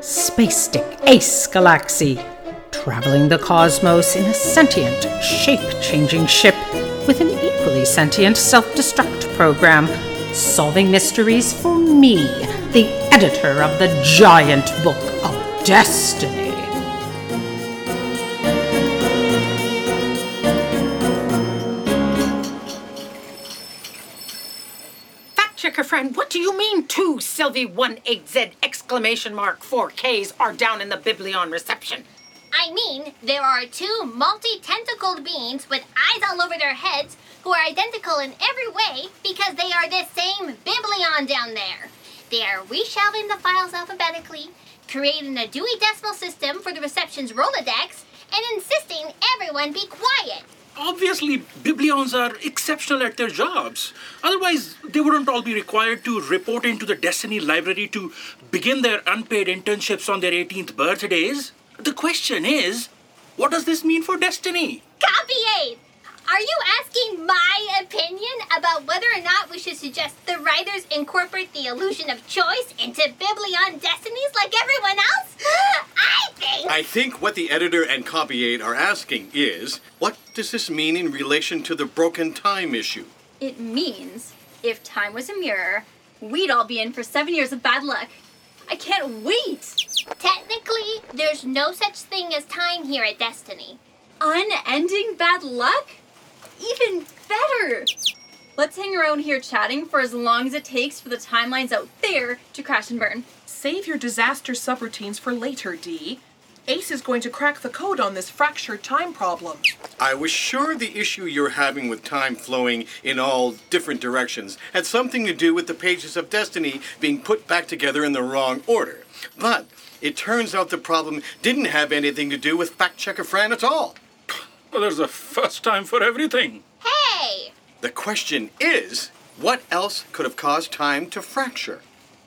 Space Dick Ace Galaxy, traveling the cosmos in a sentient, shape changing ship with an equally sentient self destruct program, solving mysteries for me, the editor of the giant book of destiny. Friend, what do you mean two Sylvie 1-8Z exclamation mark 4Ks are down in the Biblion reception? I mean, there are two multi tentacled beings with eyes all over their heads who are identical in every way because they are the same Biblion down there. They are reshelving the files alphabetically, creating a Dewey Decimal System for the reception's Rolodex, and insisting everyone be quiet. Obviously, Biblions are exceptional at their jobs. Otherwise, they wouldn't all be required to report into the Destiny Library to begin their unpaid internships on their 18th birthdays. The question is, what does this mean for Destiny? Copy aide! Are you asking my opinion about whether or not we should suggest the writers incorporate the illusion of choice into Biblion destinies like everyone else? I think. I think what the editor and copy aide are asking is what does this mean in relation to the broken time issue? It means if time was a mirror, we'd all be in for seven years of bad luck. I can't wait! Technically, there's no such thing as time here at Destiny. Unending bad luck? Even better! Let's hang around here chatting for as long as it takes for the timelines out there to crash and burn. Save your disaster subroutines for later, Dee. Ace is going to crack the code on this fractured time problem. I was sure the issue you're having with time flowing in all different directions had something to do with the pages of Destiny being put back together in the wrong order. But it turns out the problem didn't have anything to do with Fact Checker Fran at all. Well, there's a first time for everything. Hey! The question is what else could have caused time to fracture?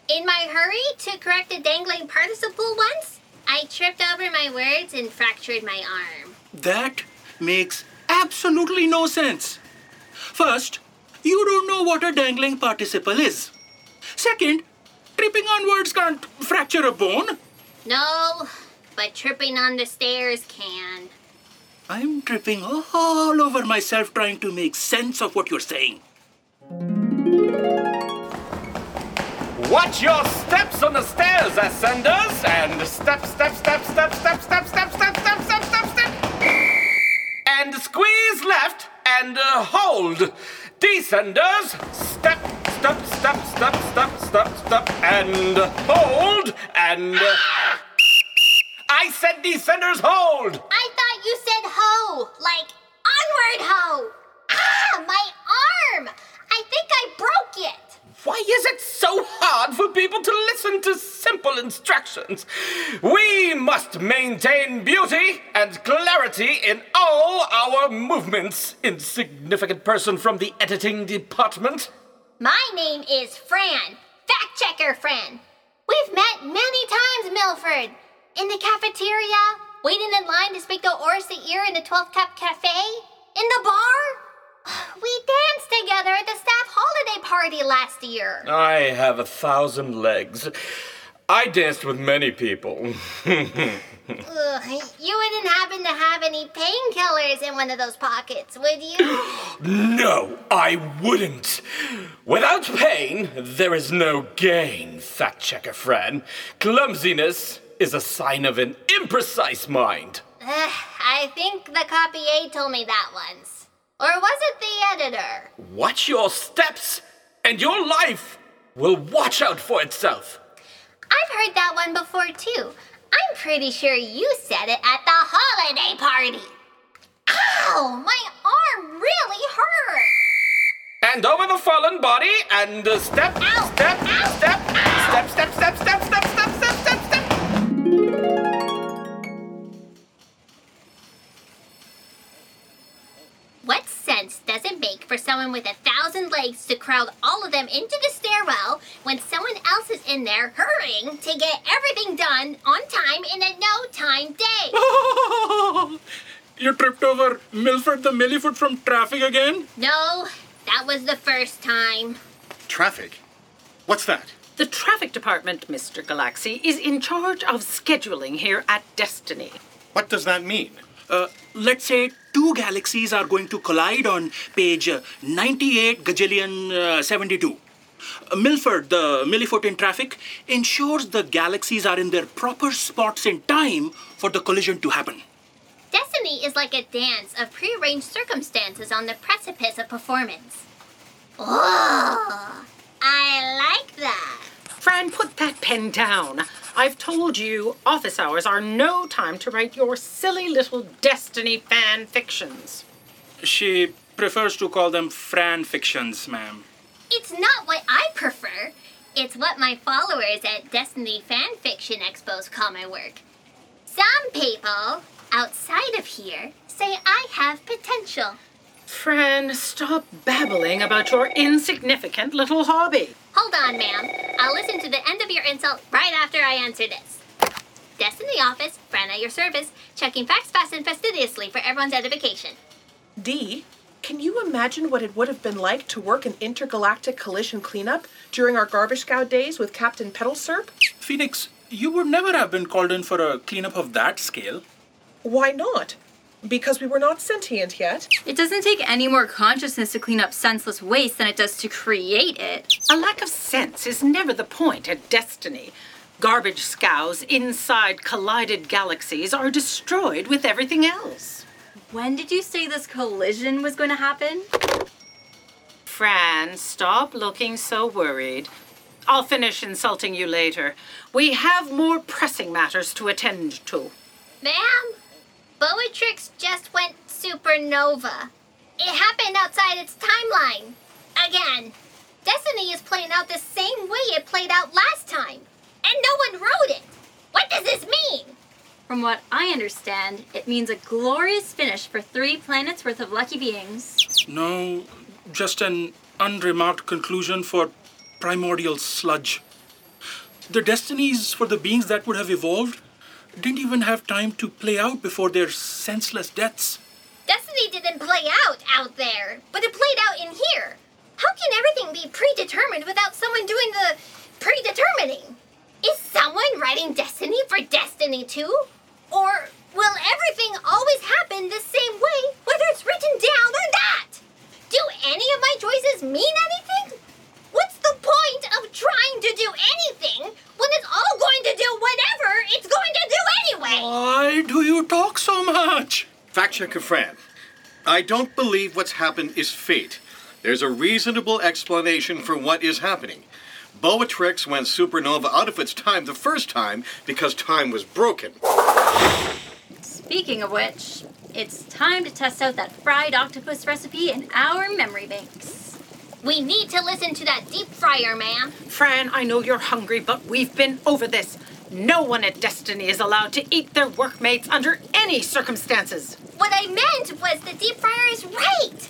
In my hurry to correct a dangling participle once, I tripped over my words and fractured my arm. That makes absolutely no sense. First, you don't know what a dangling participle is. Second, tripping on words can't fracture a bone. No, but tripping on the stairs can. I'm tripping all over myself trying to make sense of what you're saying. Watch your steps on the stairs, ascenders, and step, step, step, step, step, step, step, step, step, step, step, step, and squeeze left and uh, hold. Descenders, step, step, step, step, step, step, step, and hold, and. Uh, I said descenders hold. I thought you said ho, like onward ho. Ah, my arm! I think I broke it. Why is it so hard for people to listen to simple instructions? We must maintain beauty and clarity in all our movements. Insignificant person from the editing department. My name is Fran, fact checker Fran. We've met many times, Milford. In the cafeteria, waiting in line to speak to Oris the Ear in the 12th Cup Cafe, in the bar. We danced together at the staff holiday party last year. I have a thousand legs. I danced with many people. Ugh, you wouldn't happen to have any painkillers in one of those pockets, would you? no, I wouldn't. Without pain, there is no gain, fact checker friend. Clumsiness is a sign of an imprecise mind. Uh, I think the copy A told me that once. Or was it the editor? Watch your steps, and your life will watch out for itself. I've heard that one before, too. I'm pretty sure you said it at the holiday party. Ow! My arm really hurts. And over the fallen body, and uh, step, step, step, step, step, step, step, step, step, step, step. Sense does it make for someone with a thousand legs to crowd all of them into the stairwell when someone else is in there hurrying to get everything done on time in a no time day? you tripped over Milford the Millifoot from traffic again? No, That was the first time. Traffic? What's that? The traffic department, Mr. Galaxy, is in charge of scheduling here at Destiny. What does that mean? Uh, let's say two galaxies are going to collide on page uh, 98 gajillion uh, 72. Uh, Milford, the millifoot in traffic, ensures the galaxies are in their proper spots in time for the collision to happen. Destiny is like a dance of prearranged circumstances on the precipice of performance. Oh, I like that. Fran, put that pen down. I've told you office hours are no time to write your silly little Destiny fan fictions. She prefers to call them Fran fictions, ma'am. It's not what I prefer. It's what my followers at Destiny Fan Fiction Expos call my work. Some people outside of here say I have potential. Fran, stop babbling about your insignificant little hobby. Hold on, ma'am. I'll listen to the end of your insult right after I answer this. Desk in the office, Fran at your service, checking facts fast and fastidiously for everyone's edification. D, can you imagine what it would have been like to work an intergalactic collision cleanup during our garbage scow days with Captain Petalsurp? Phoenix, you would never have been called in for a cleanup of that scale. Why not? Because we were not sentient yet. It doesn't take any more consciousness to clean up senseless waste than it does to create it. A lack of sense is never the point at Destiny. Garbage scows inside collided galaxies are destroyed with everything else. When did you say this collision was going to happen? Fran, stop looking so worried. I'll finish insulting you later. We have more pressing matters to attend to. Ma'am, Boatrix just went supernova. It happened outside its timeline. Again. Destiny is playing out the same way it played out last time. And no one wrote it. What does this mean? From what I understand, it means a glorious finish for three planets worth of lucky beings. No, just an unremarked conclusion for primordial sludge. The destinies for the beings that would have evolved didn't even have time to play out before their senseless deaths. Destiny didn't play out out there, but it played out in here. How can everything be predetermined without someone doing the predetermining? Is someone writing Destiny for Destiny 2? Or will everything always happen the same way, whether it's written down or not? Do any of my choices mean anything? What's the point of trying to do anything when it's all going to do whatever it's going to do anyway? Why do you talk so much? Fact checker Fran. I don't believe what's happened is fate. There's a reasonable explanation for what is happening. Boatrix went supernova out of its time the first time because time was broken. Speaking of which, it's time to test out that fried octopus recipe in our memory banks. We need to listen to that deep fryer, ma'am. Fran, I know you're hungry, but we've been over this. No one at Destiny is allowed to eat their workmates under any circumstances. What I meant was the deep fryer is right.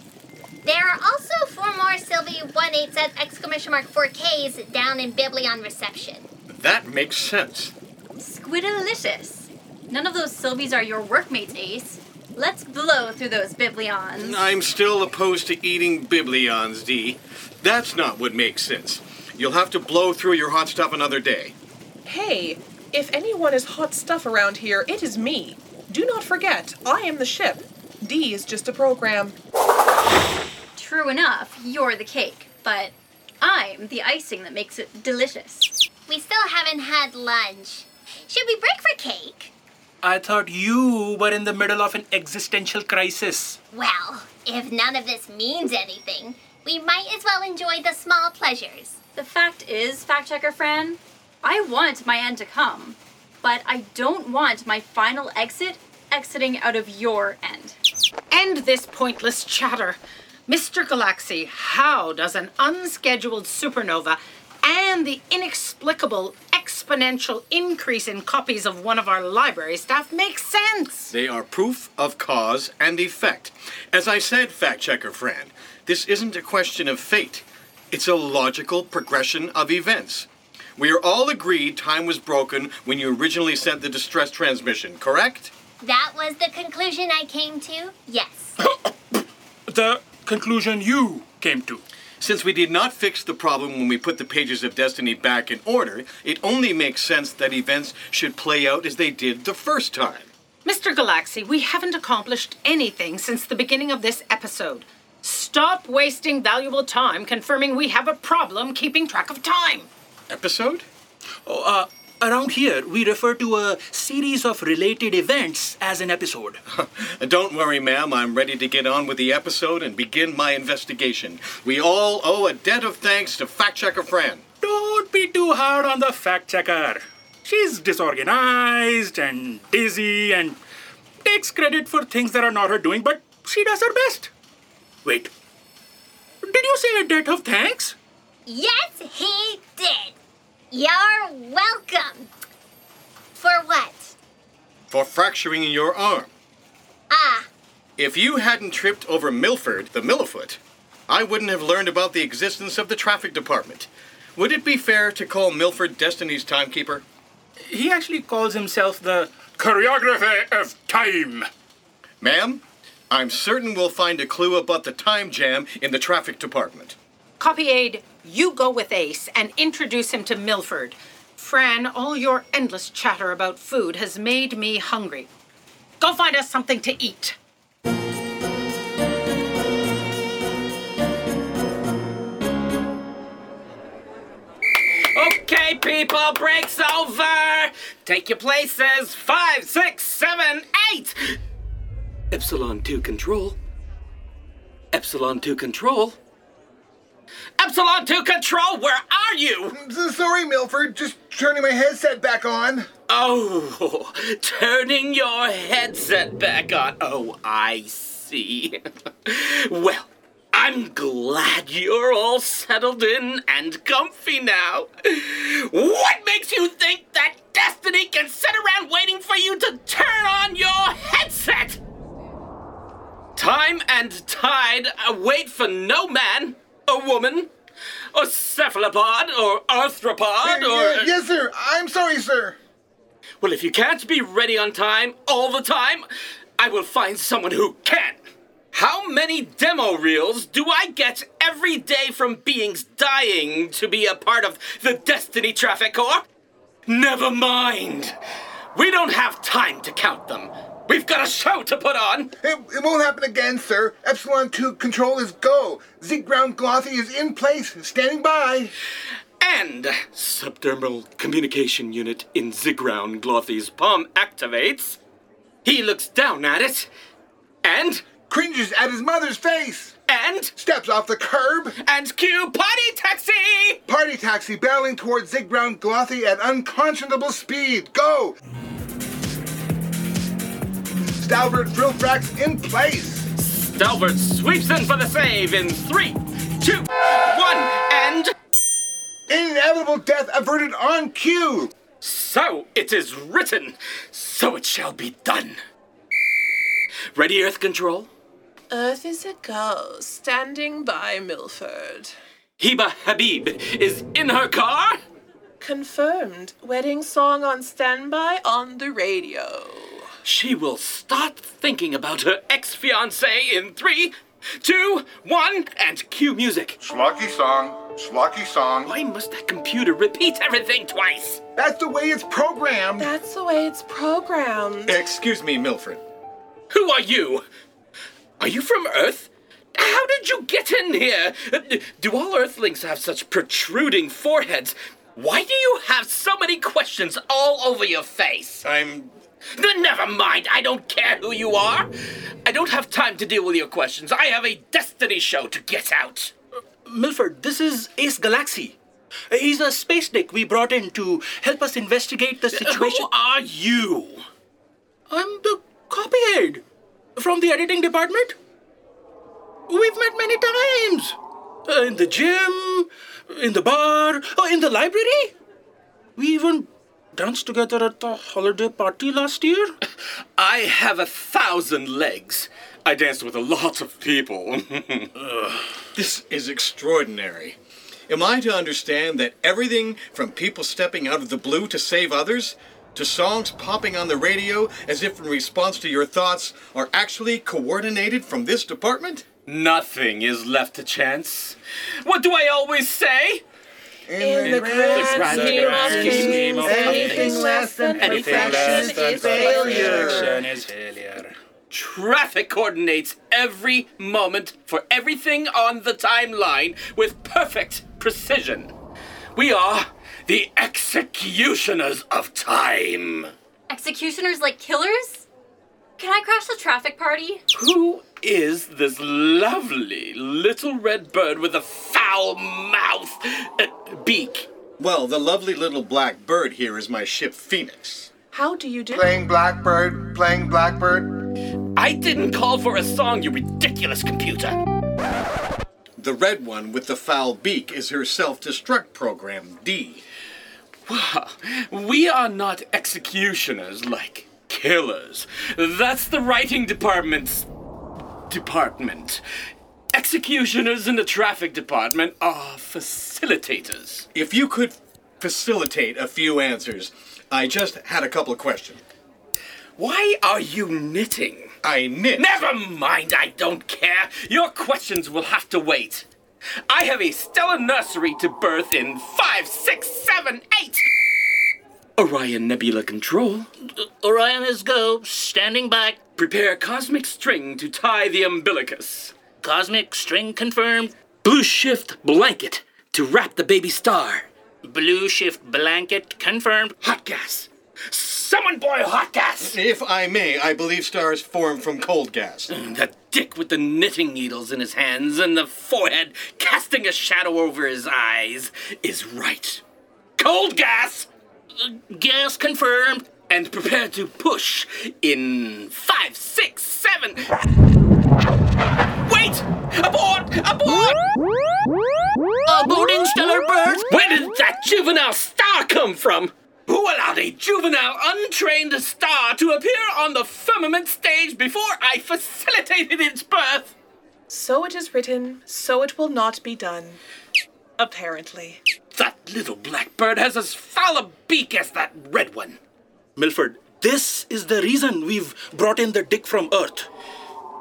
There are also four more Sylvie 1 z exclamation mark 4Ks down in Biblion reception. That makes sense. Squidalicious. None of those Sylvies are your workmates, Ace. Let's blow through those biblions. I'm still opposed to eating biblions, D. That's not what makes sense. You'll have to blow through your hot stuff another day. Hey, if anyone is hot stuff around here, it is me. Do not forget, I am the ship. D is just a program. True enough, you're the cake, but I'm the icing that makes it delicious. We still haven't had lunch. Should we break for cake? I thought you were in the middle of an existential crisis. Well, if none of this means anything, we might as well enjoy the small pleasures. The fact is, fact checker Fran, I want my end to come, but I don't want my final exit exiting out of your end. End this pointless chatter. Mr. Galaxy, how does an unscheduled supernova and the inexplicable exponential increase in copies of one of our library staff makes sense? They are proof of cause and effect. As I said, fact checker Fran, this isn't a question of fate. It's a logical progression of events. We are all agreed time was broken when you originally sent the distress transmission, correct? That was the conclusion I came to? Yes. The conclusion you came to. Since we did not fix the problem when we put the pages of destiny back in order, it only makes sense that events should play out as they did the first time. Mr. Galaxy, we haven't accomplished anything since the beginning of this episode. Stop wasting valuable time confirming we have a problem keeping track of time. Episode? Oh, uh, around here, we refer to a series of related events as an episode. Don't worry, ma'am. I'm ready to get on with the episode and begin my investigation. We all owe a debt of thanks to fact checker Fran. Don't be too hard on the fact checker. She's disorganized and dizzy and takes credit for things that are not her doing, but she does her best. Wait, did you say a debt of thanks? Yes, he did. You're welcome. For what? For fracturing your arm. Ah, If you hadn't tripped over Milford, the Millifoot, I wouldn't have learned about the existence of the traffic department. Would it be fair to call Milford Destiny's timekeeper? He actually calls himself the choreographer of time. Ma'am, I'm certain we'll find a clue about the time jam in the traffic department. Copy aide, you go with Ace and introduce him to Milford. Fran, all your endless chatter about food has made me hungry. Go find us something to eat. Okay, people, break's over. Take your places. Five, six, seven, eight. Epsilon 2 control. Epsilon 2 control. Epsilon 2 control, where are you? Sorry, Milford. Just turning my headset back on. Oh, turning your headset back on. Oh, I see. well, I'm glad you're all settled in and comfy now. What makes you think that Destiny can sit around waiting for you to turn on your headset? Time and tide uh, wait for no man, or woman, a cephalopod, or arthropod, or. Uh, yes, sir. I'm sorry, sir. Well, if you can't be ready on time all the time, I will find someone who can. How many demo reels do I get every day from beings dying to be a part of the Destiny Traffic Corps? Never mind. We don't have time to count them. We've got a show to put on. It, it won't happen again, sir. Epsilon 2 control is go. Zigground Glothy is in place, standing by. And subdermal communication unit in Ziground Glothy's palm activates. He looks down at it. And, Cringes at his mother's face. and, Steps off the curb. and cue party taxi! Party taxi barreling towards Zigground Glothy at unconscionable speed. Go! Stalbert drill fracks in place. Stalbert sweeps in for the save in three, two, one, and Inevitable death averted on cue. so it is written. So it shall be done. Ready, Earth Control? Earth is a go, standing by Milford. Heba Habib is in her car? Confirmed. Wedding song on standby on the radio. She will start thinking about her ex fiance in three, two, one, and cue music. Schlocky song. Schlocky song. Why must that computer repeat everything twice? That's the way it's programmed. That's the way it's programmed. Excuse me, Milford. Who are you? Are you from Earth? How did you get in here? Do all Earthlings have such protruding foreheads? Why do you have so many questions all over your face? I'm. N- Never mind, I don't care who you are. I don't have time to deal with your questions. I have a destiny show to get out. Milford, this is Ace Galaxy. He's a space dick we brought in to help us investigate the uh, situation. Who are you? I'm the copy aide from the editing department. We've met many times. Uh, in the gym, in the bar, uh, in the library. We even danced together at the holiday party last year. I have a thousand legs. I danced with a lot of people. This is extraordinary. Am I to understand that everything from people stepping out of the blue to save others, to songs popping on the radio as if in response to your thoughts, are actually coordinated from this department? Nothing is left to chance. What do I always say? In the grand scheme of things, anything less than perfection is failure. Traffic coordinates every moment for everything on the timeline with perfect precision. We are the executioners of time. Executioners like killers? Can I crash the traffic party? Who is this lovely little red bird with a foul mouth, uh, beak? Well, the lovely little black bird here is my ship Phoenix. How do you do? Playing Blackbird, playing Blackbird. I didn't call for a song, you ridiculous computer. The red one with the foul beak is her self destruct program, D. Wow, we are not executioners like killers. That's the writing department's department. Executioners in the traffic department are facilitators. If you could facilitate a few answers, I just had a couple of questions. Why are you knitting? I knit. Never mind, I don't care. Your questions will have to wait. I have a stellar nursery to birth in five, six, seven, eight. Orion Nebula Control. Orion is go, standing back. Prepare cosmic string to tie the umbilicus. Cosmic string confirmed. Blue shift blanket to wrap the baby star. Blue shift blanket confirmed. Hot gas. Someone boil hot gas. If I may, I believe stars form from cold gas. Mm, that dick with the knitting needles in his hands and the forehead casting a shadow over his eyes is right. Cold gas! Gas confirmed. And prepare to push in five, six, seven. Wait! Abort! Abort! Aborting stellar birds. Where did that juvenile star come from? Who allowed a juvenile, untrained star to appear on the firmament stage before I facilitated its birth? So it is written, so it will not be done. Apparently. That little blackbird has as foul a beak as that red one. Milford, this is the reason we've brought in the dick from Earth.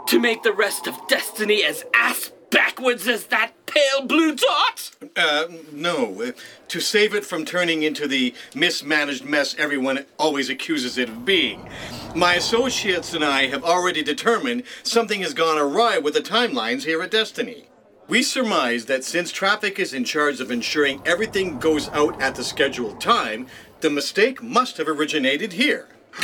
To make the rest of destiny as ass backwards as that pale blue dot? Uh, no. uh, To save it from turning into the mismanaged mess everyone always accuses it of being. My associates and I have already determined something has gone awry with the timelines here at Destiny. We surmise that since traffic is in charge of ensuring everything goes out at the scheduled time, the mistake must have originated here.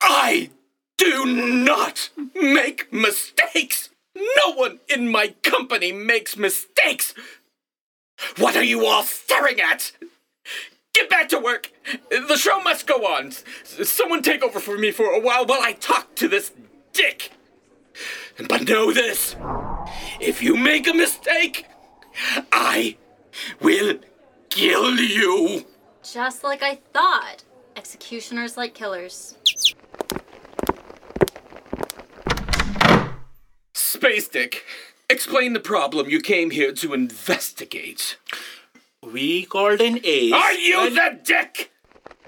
I do not make mistakes. No one in my company makes mistakes. What are you all staring at? Get back to work. The show must go on. Someone take over for me for a while while I talk to this dick. But know this if you make a mistake, I will kill you. Just like I thought. Executioners like killers. Space Dick, explain the problem you came here to investigate. We called in Ace. Are you the dick?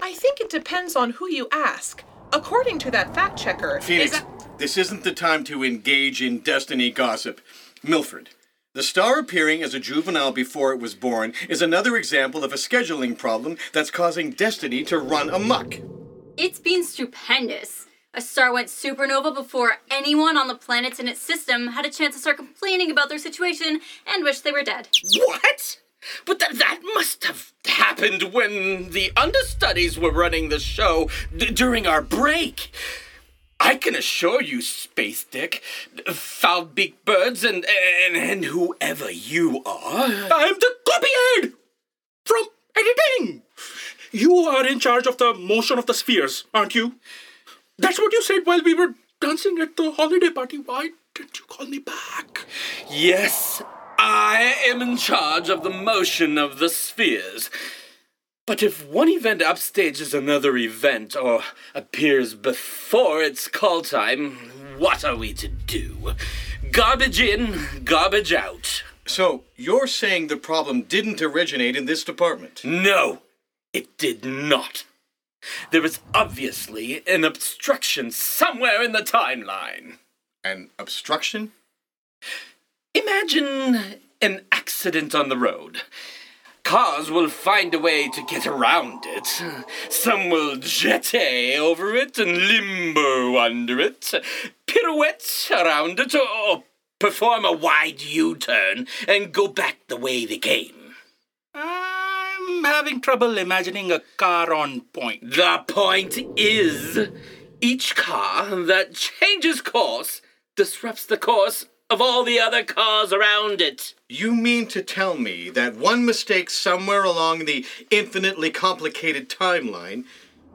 I think it depends on who you ask. According to that fact checker, Phoenix, is this isn't the time to engage in Destiny gossip. Milford, the star appearing as a juvenile before it was born is another example of a scheduling problem that's causing Destiny to run amok. It's been stupendous. A star went supernova before anyone on the planets in its system had a chance to start complaining about their situation and wish they were dead. What? But th- that must have happened when the understudies were running the show d- during our break. I can assure you, Space Dick, foul beaked birds, and, and and whoever you are. I'm the copyhead from editing. You are in charge of the motion of the spheres, aren't you? That's what you said while we were dancing at the holiday party. Why didn't you call me back? Yes, I am in charge of the motion of the spheres. But if one event upstages another event or appears before its call time, what are we to do? Garbage in, garbage out. So, you're saying the problem didn't originate in this department? No, it did not. There is obviously an obstruction somewhere in the timeline. An obstruction? Imagine an accident on the road. Cars will find a way to get around it. Some will jetty over it and limbo under it, pirouette around it, or perform a wide U turn and go back the way they came. I'm having trouble imagining a car on point. The point is, each car that changes course disrupts the course of all the other cars around it. You mean to tell me that one mistake somewhere along the infinitely complicated timeline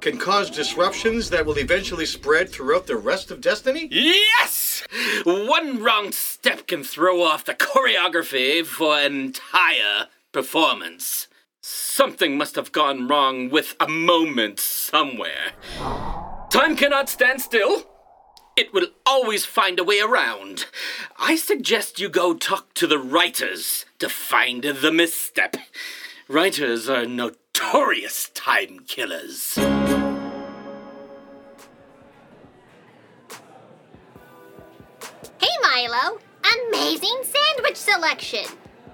can cause disruptions that will eventually spread throughout the rest of Destiny? Yes! One wrong step can throw off the choreography for an entire performance. Something must have gone wrong with a moment somewhere. Time cannot stand still. It will always find a way around. I suggest you go talk to the writers to find the misstep. Writers are notorious time killers. Hey, Milo! Amazing sandwich selection!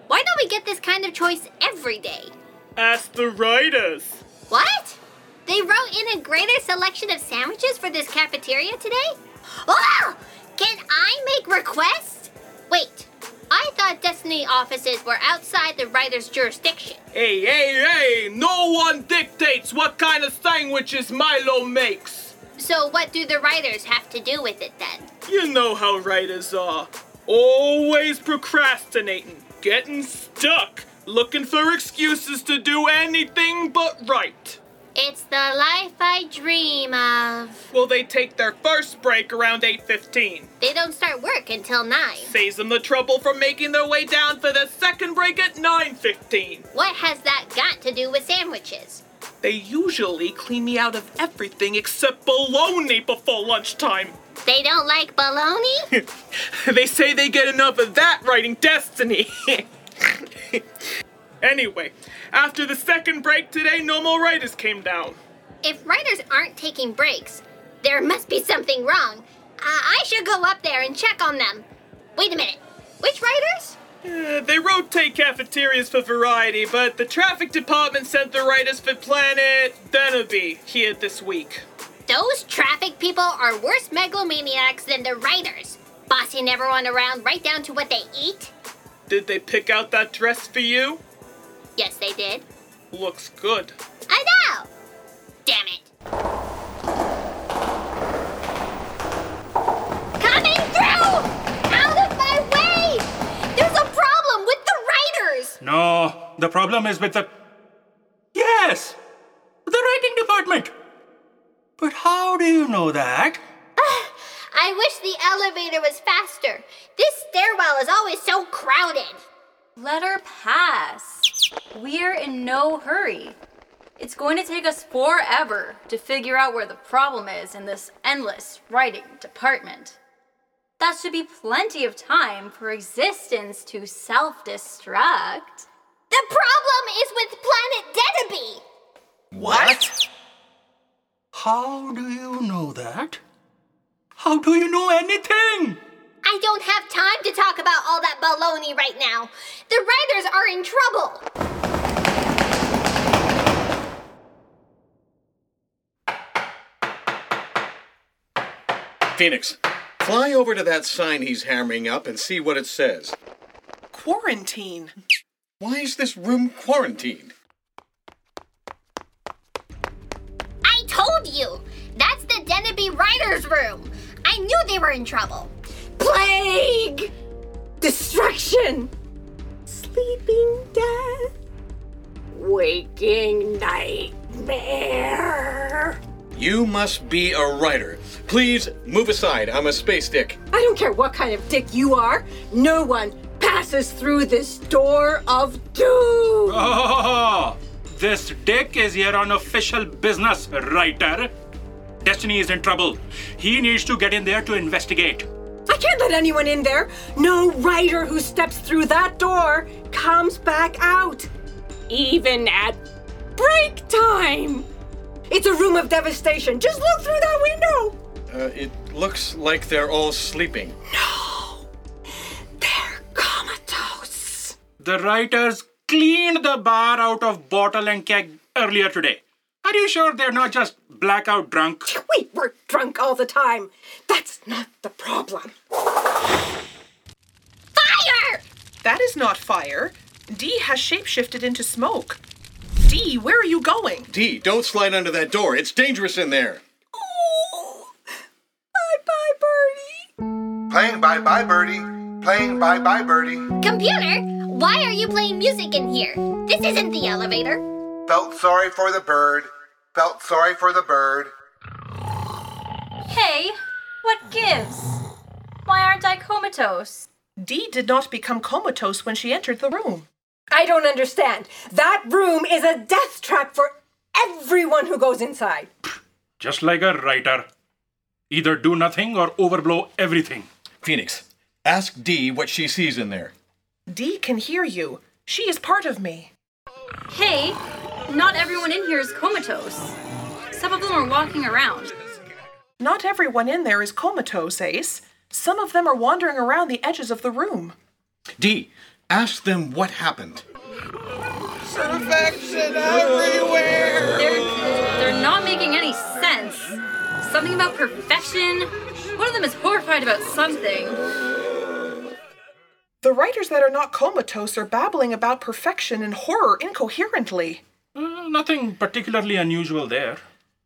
Why don't we get this kind of choice every day? Ask the writers. What? They wrote in a greater selection of sandwiches for this cafeteria today? Oh! Can I make requests? Wait, I thought Destiny offices were outside the writer's jurisdiction. Hey, hey, hey! No one dictates what kind of sandwiches Milo makes. So, what do the writers have to do with it then? You know how writers are. Always procrastinating, getting stuck, looking for excuses to do anything but right. It's the life I dream of. Well, they take their first break around 8:15. They don't start work until 9. Saves them the trouble from making their way down for the second break at 9:15. What has that got to do with sandwiches? They usually clean me out of everything except bologna before lunchtime. They don't like bologna? they say they get enough of that writing Destiny. anyway, after the second break today, no more writers came down. If writers aren't taking breaks, there must be something wrong. Uh, I should go up there and check on them. Wait a minute. Which writers? Uh, they rotate cafeterias for variety, but the traffic department sent the writers for Planet Deneby here this week. Those traffic people are worse megalomaniacs than the writers, bossing everyone around right down to what they eat. Did they pick out that dress for you? Yes, they did. Looks good. I know! Damn it. Coming through! Out of my way! There's a problem with the writers! No, the problem is with the. Yes! The writing department! But how do you know that? I wish the elevator was faster. This stairwell is always so crowded. Let her pass. We're in no hurry. It's going to take us forever to figure out where the problem is in this endless writing department. That should be plenty of time for existence to self destruct. The problem is with Planet Deneby. What? How do you know that? How do you know anything? I don't have time to talk about all that baloney right now. The writers are in trouble. Phoenix, fly over to that sign he's hammering up and see what it says. Quarantine. Why is this room quarantined? I told you! That's the Deneby writers' room. I knew they were in trouble. Plague! Destruction! Sleeping death! Waking nightmare! You must be a writer. Please move aside. I'm a space dick. I don't care what kind of dick you are. No one passes through this door of doom. Oh, this dick is here on official business, writer. Destiny is in trouble. He needs to get in there to investigate. I can't let anyone in there. No writer who steps through that door comes back out. Even at break time. It's a room of devastation. Just look through that window. Uh, it looks like they're all sleeping. No, they're comatose. The writers cleaned the bar out of bottle and keg earlier today. Are you sure they're not just blackout drunk? We were drunk all the time. That's not the problem. Fire! That is not fire. D has shapeshifted into smoke. D, where are you going? D, don't slide under that door. It's dangerous in there. Bye bye, Birdie. Playing Bye Bye Birdie. Playing Bye Bye Birdie. Computer, why are you playing music in here? This isn't the elevator. Felt sorry for the bird. Felt sorry for the bird. Hey, what gives? Why aren't I comatose? D did not become comatose when she entered the room. I don't understand. That room is a death trap for everyone who goes inside. Just like a writer. Either do nothing or overblow everything. Phoenix, ask D what she sees in there. D can hear you. She is part of me. Hey, not everyone in here is comatose. Some of them are walking around. Not everyone in there is comatose, Ace. Some of them are wandering around the edges of the room. D, ask them what happened. Perfection everywhere! They're, they're not making any sense. Something about perfection. One of them is horrified about something. The writers that are not comatose are babbling about perfection and horror incoherently. Uh, nothing particularly unusual there.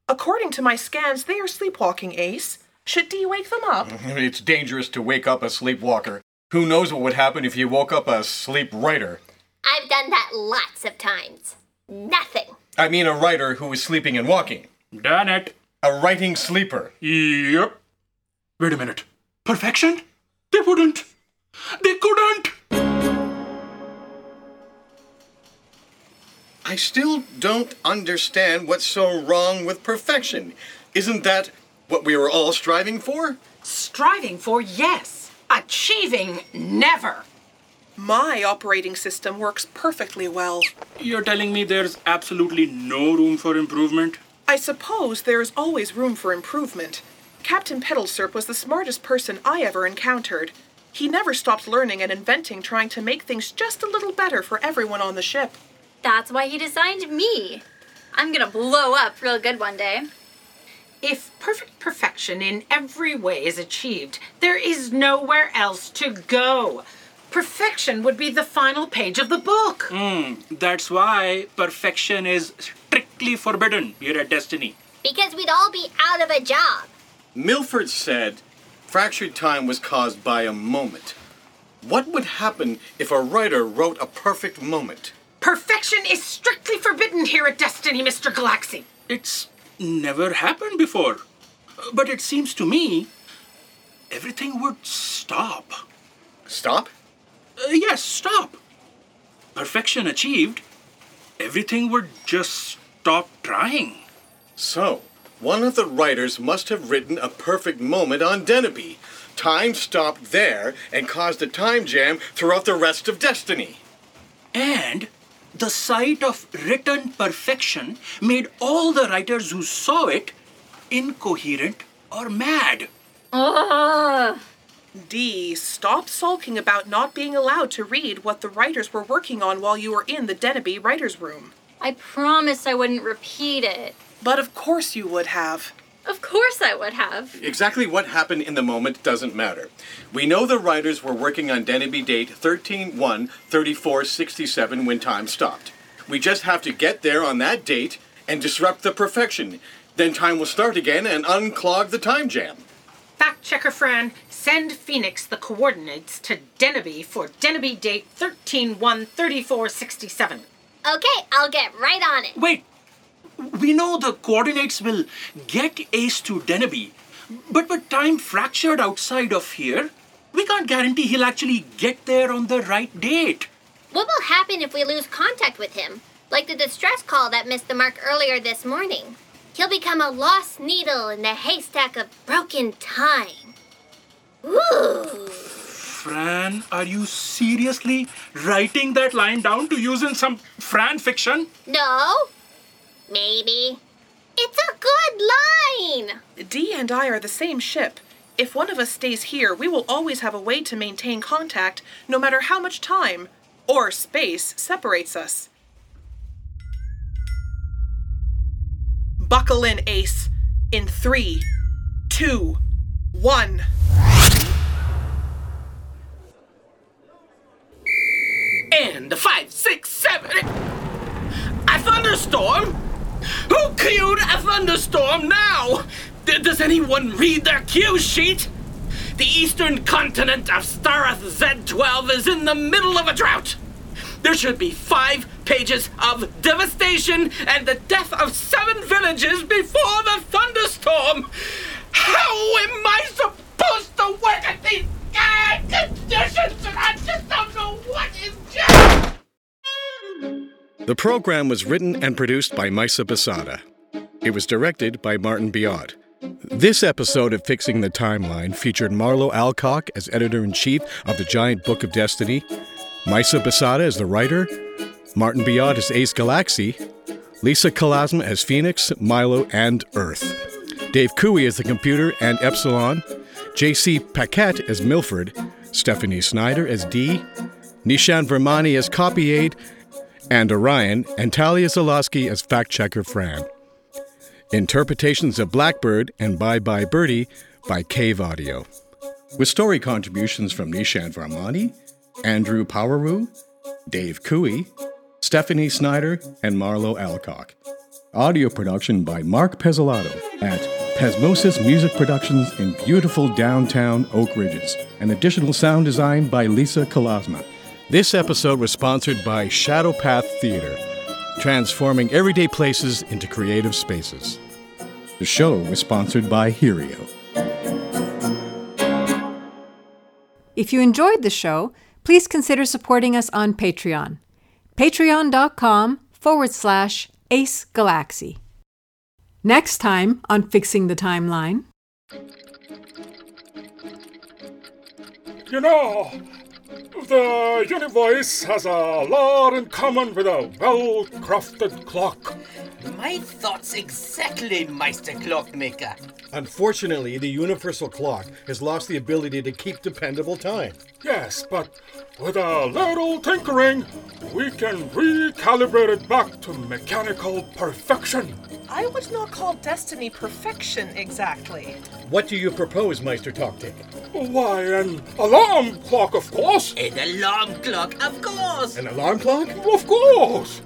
According to my scans, they are sleepwalking, Ace. Should D wake them up? It's dangerous to wake up a sleepwalker. Who knows what would happen if you woke up a sleep writer? I've done that lots of times. Nothing. I mean, a writer who is sleeping and walking. Done it. A writing sleeper. Yep. Wait a minute. Perfection? They wouldn't. They couldn't. I still don't understand what's so wrong with perfection. Isn't that what we were all striving for? Striving for yes. Achieving never. My operating system works perfectly well. You're telling me there's absolutely no room for improvement? I suppose there is always room for improvement. Captain Petalsurp was the smartest person I ever encountered. He never stopped learning and inventing, trying to make things just a little better for everyone on the ship. That's why he designed me. I'm gonna blow up real good one day. If perfect perfection in every way is achieved, there is nowhere else to go. Perfection would be the final page of the book. Hmm, that's why perfection is strictly forbidden here at Destiny. Because we'd all be out of a job. Milford said fractured time was caused by a moment. What would happen if a writer wrote a perfect moment? Perfection is strictly forbidden here at Destiny, Mr. Galaxy. It's never happened before. But it seems to me everything would stop. Stop? Uh, yes, stop. Perfection achieved, everything would just stop trying. So, one of the writers must have written a perfect moment on Deneby. Time stopped there and caused a time jam throughout the rest of Destiny. And the sight of written perfection made all the writers who saw it incoherent or mad. Ugh. D, stop sulking about not being allowed to read what the writers were working on while you were in the Deneby writer's room. I promised I wouldn't repeat it. But of course you would have. Of course I would have. Exactly what happened in the moment doesn't matter. We know the writers were working on Deneby date 13 1 3467 when time stopped. We just have to get there on that date and disrupt the perfection. Then time will start again and unclog the time jam. Fact checker Fran, send Phoenix the coordinates to Deneby for Deneby date 13 1 3467. Okay, I'll get right on it. Wait, we know the coordinates will get Ace to Deneby, but with time fractured outside of here, we can't guarantee he'll actually get there on the right date. What will happen if we lose contact with him? Like the distress call that missed the mark earlier this morning. He'll become a lost needle in the haystack of broken time. Ooh. Fran, are you seriously writing that line down to use in some Fran fiction? No? Maybe. It's a good line! Dee and I are the same ship. If one of us stays here, we will always have a way to maintain contact, no matter how much time or space separates us. Buckle in, Ace. In three, two, one. And five, six, seven. A thunderstorm? Who cued a thunderstorm now? D- does anyone read their cue sheet? The eastern continent of Starath Z12 is in the middle of a drought. There should be five pages of devastation and the death of seven villages before the thunderstorm. How am I supposed to work at these conditions? I just don't know what is just. The program was written and produced by Misa Basada. It was directed by Martin Biot. This episode of Fixing the Timeline featured Marlo Alcock as editor in chief of the Giant Book of Destiny, Misa Basada as the writer, Martin Biot as Ace Galaxy, Lisa Kalasma as Phoenix, Milo, and Earth, Dave Cooey as the computer and Epsilon, JC Paquette as Milford, Stephanie Snyder as D, Nishan Vermani as Copy Aide, and Orion, and Talia Zalowski as fact checker Fran. Interpretations of Blackbird and Bye Bye Birdie by Cave Audio. With story contributions from Nishan Varmani, Andrew Poweroo, Dave Cooey, Stephanie Snyder, and Marlo Alcock. Audio production by Mark Pezzolato at Pesmosis Music Productions in beautiful downtown Oak Ridges, and additional sound design by Lisa Kalasma. This episode was sponsored by Shadow Path Theater, transforming everyday places into creative spaces. The show was sponsored by Herio. If you enjoyed the show, please consider supporting us on Patreon. Patreon.com forward slash Ace Galaxy. Next time on Fixing the Timeline. You know, the universe has a lot in common with a well crafted clock. My thoughts exactly, Meister Clockmaker. Unfortunately, the universal clock has lost the ability to keep dependable time. Yes, but with a little tinkering, we can recalibrate it back to mechanical perfection. I would not call Destiny perfection exactly. What do you propose, Meister Toktik? Why, an alarm clock, of course. An alarm clock, of course. An alarm clock? Of course.